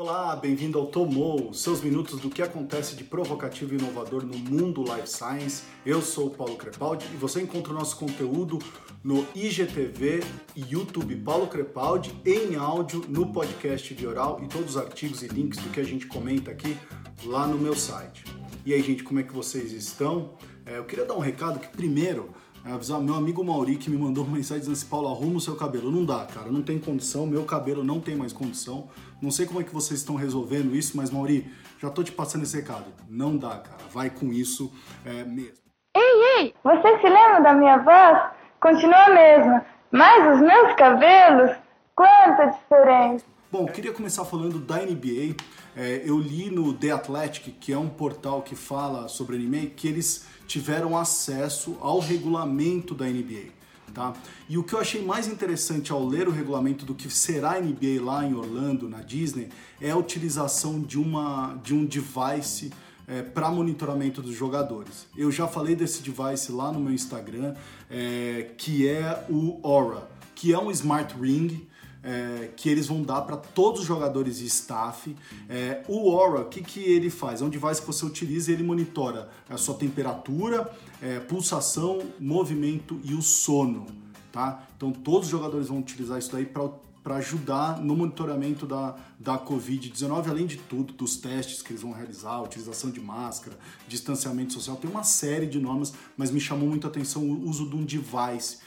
Olá, bem-vindo ao Tomou, seus minutos do que acontece de provocativo e inovador no mundo life science. Eu sou o Paulo Crepaldi e você encontra o nosso conteúdo no IGTV YouTube Paulo Crepaldi em áudio no podcast de oral e todos os artigos e links do que a gente comenta aqui lá no meu site. E aí, gente, como é que vocês estão? É, eu queria dar um recado que primeiro avisar meu amigo Mauri que me mandou uma mensagem dizendo assim, Paulo, arruma o seu cabelo. Não dá, cara, não tem condição, meu cabelo não tem mais condição. Não sei como é que vocês estão resolvendo isso, mas Mauri, já tô te passando esse recado. Não dá, cara, vai com isso é, mesmo. Ei, ei, você se lembra da minha voz? Continua a mesma, mas os meus cabelos, quanta diferença. Bom, queria começar falando da NBA. É, eu li no The Athletic, que é um portal que fala sobre anime, que eles tiveram acesso ao regulamento da NBA. Tá? E o que eu achei mais interessante ao ler o regulamento do que será a NBA lá em Orlando, na Disney, é a utilização de, uma, de um device é, para monitoramento dos jogadores. Eu já falei desse device lá no meu Instagram, é, que é o Aura, que é um smart ring é, que eles vão dar para todos os jogadores e staff. É, o Aura, o que, que ele faz? É um device que você utiliza e ele monitora a sua temperatura, é, pulsação, movimento e o sono. Tá? Então todos os jogadores vão utilizar isso daí para ajudar no monitoramento da, da Covid-19, além de tudo, dos testes que eles vão realizar, utilização de máscara, distanciamento social, tem uma série de normas, mas me chamou muito a atenção o uso de um device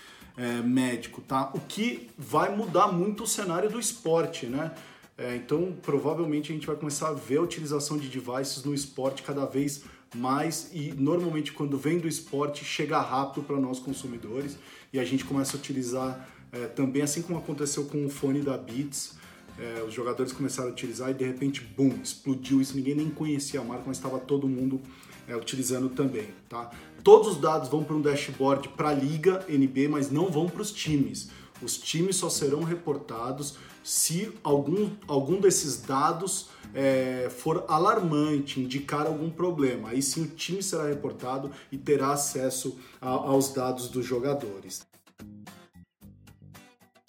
é, médico, tá? O que vai mudar muito o cenário do esporte, né? É, então, provavelmente a gente vai começar a ver a utilização de devices no esporte cada vez mais e normalmente quando vem do esporte chega rápido para nós consumidores e a gente começa a utilizar é, também, assim como aconteceu com o fone da Beats, é, os jogadores começaram a utilizar e de repente, boom, explodiu isso, ninguém nem conhecia a marca, mas estava todo mundo é, utilizando também, tá? Todos os dados vão para um dashboard para a liga NB, mas não vão para os times. Os times só serão reportados se algum, algum desses dados é, for alarmante, indicar algum problema. Aí sim o time será reportado e terá acesso a, aos dados dos jogadores.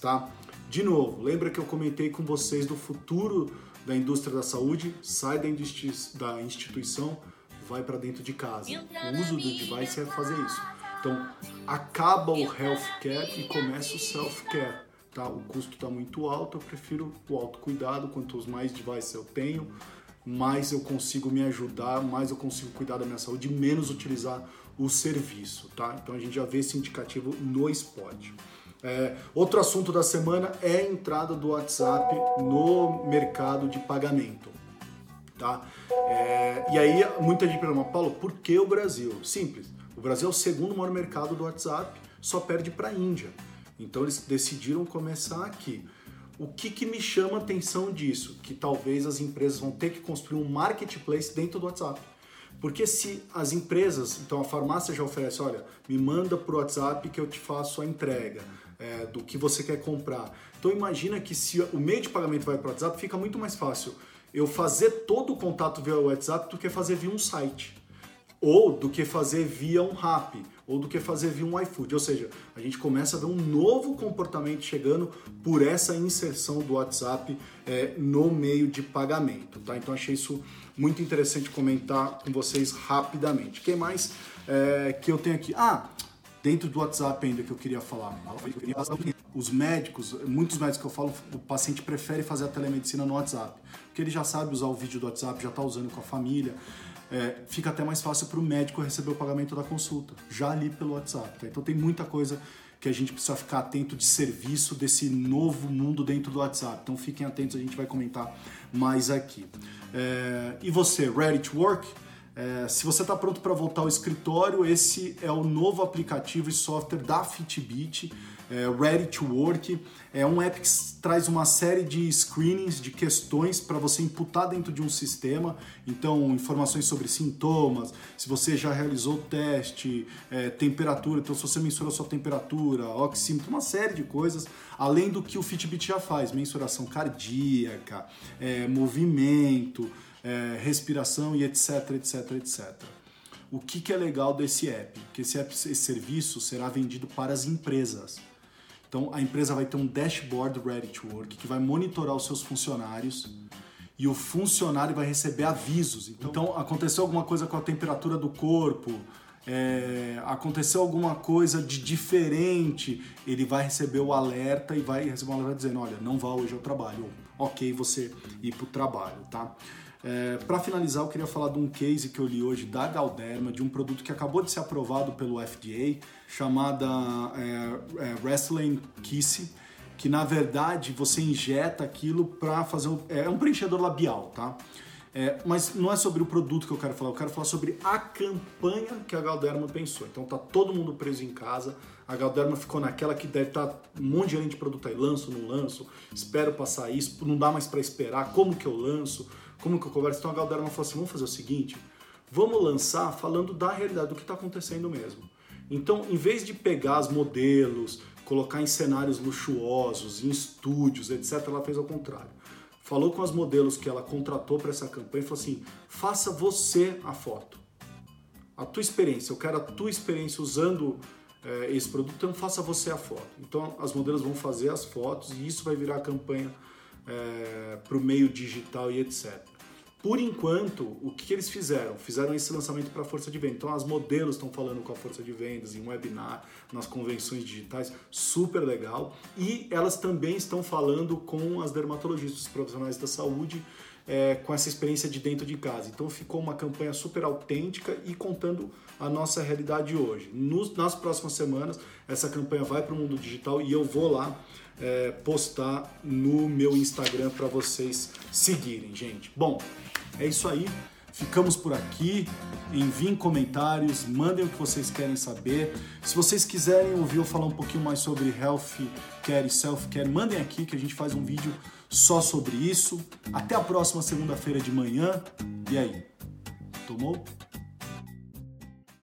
Tá? De novo, lembra que eu comentei com vocês do futuro da indústria da saúde? Sai da instituição vai para dentro de casa. O uso do device é fazer isso. Então, acaba o healthcare e começa o self-care. Tá? O custo está muito alto, eu prefiro o autocuidado. Quanto mais devices eu tenho, mais eu consigo me ajudar, mais eu consigo cuidar da minha saúde, menos utilizar o serviço. Tá? Então a gente já vê esse indicativo no spot. É, outro assunto da semana é a entrada do WhatsApp no mercado de pagamento. Tá? É, e aí muita gente pergunta, Paulo, por que o Brasil? Simples, o Brasil é o segundo maior mercado do WhatsApp, só perde para a Índia. Então eles decidiram começar aqui. O que, que me chama a atenção disso? Que talvez as empresas vão ter que construir um marketplace dentro do WhatsApp. Porque se as empresas, então a farmácia já oferece, olha, me manda pro WhatsApp que eu te faço a entrega é, do que você quer comprar. Então imagina que se o meio de pagamento vai para o WhatsApp, fica muito mais fácil eu fazer todo o contato via WhatsApp do que fazer via um site, ou do que fazer via um Rap, ou do que fazer via um iFood. Ou seja, a gente começa a ver um novo comportamento chegando por essa inserção do WhatsApp é, no meio de pagamento. Tá? Então achei isso muito interessante comentar com vocês rapidamente. Quem mais é, que eu tenho aqui? Ah, dentro do WhatsApp ainda que eu queria falar. Os médicos, muitos médicos que eu falo, o paciente prefere fazer a telemedicina no WhatsApp, porque ele já sabe usar o vídeo do WhatsApp, já está usando com a família. É, fica até mais fácil para o médico receber o pagamento da consulta, já ali pelo WhatsApp. Tá? Então tem muita coisa que a gente precisa ficar atento de serviço desse novo mundo dentro do WhatsApp. Então fiquem atentos, a gente vai comentar mais aqui. É, e você, ready to work? É, se você está pronto para voltar ao escritório, esse é o novo aplicativo e software da Fitbit, é, Ready to Work. É um app que traz uma série de screenings, de questões para você imputar dentro de um sistema. Então, informações sobre sintomas, se você já realizou o teste, é, temperatura, então se você mensura sua temperatura, oxímetro, uma série de coisas, além do que o Fitbit já faz, mensuração cardíaca, é, movimento é, respiração e etc, etc, etc. O que, que é legal desse app? Que esse, app, esse serviço será vendido para as empresas. Então a empresa vai ter um dashboard ready to work que vai monitorar os seus funcionários e o funcionário vai receber avisos. Então, então aconteceu alguma coisa com a temperatura do corpo, é, aconteceu alguma coisa de diferente, ele vai receber o alerta e vai receber um alerta dizendo, olha, não vá hoje ao trabalho, ok você ir para o trabalho, tá? É, para finalizar, eu queria falar de um case que eu li hoje da Galderma, de um produto que acabou de ser aprovado pelo FDA, chamada é, é, Wrestling Kiss, que na verdade você injeta aquilo para fazer um, é um preenchedor labial, tá? É, mas não é sobre o produto que eu quero falar, eu quero falar sobre a campanha que a Galderma pensou. Então tá todo mundo preso em casa, a Galderma ficou naquela que deve estar tá um monte de gente de produto aí, lanço, não lanço, espero passar isso, não dá mais para esperar, como que eu lanço, como que eu converso. Então a Galderma falou assim, vamos fazer o seguinte, vamos lançar falando da realidade, do que está acontecendo mesmo. Então, em vez de pegar os modelos, colocar em cenários luxuosos, em estúdios, etc., ela fez ao contrário falou com as modelos que ela contratou para essa campanha e falou assim: faça você a foto. A tua experiência, eu quero a tua experiência usando é, esse produto, então faça você a foto. Então as modelos vão fazer as fotos e isso vai virar a campanha é, para o meio digital e etc. Por enquanto, o que, eles fizeram? Fizeram esse lançamento para a força de venda. Então, as modelos estão falando com a força de vendas em webinar, nas convenções digitais, super legal. E elas também estão falando com as dermatologistas, os profissionais da saúde, é, com essa experiência de dentro de casa. Então, ficou uma campanha super autêntica e contando a nossa realidade hoje. Nos, nas próximas semanas, essa campanha vai para o mundo digital e eu vou lá é, postar no meu Instagram para vocês seguirem, gente. Bom, é isso aí. Ficamos por aqui. Enviem comentários, mandem o que vocês querem saber. Se vocês quiserem ouvir eu falar um pouquinho mais sobre health care e self care, mandem aqui que a gente faz um vídeo só sobre isso. Até a próxima segunda-feira de manhã. E aí? Tomou?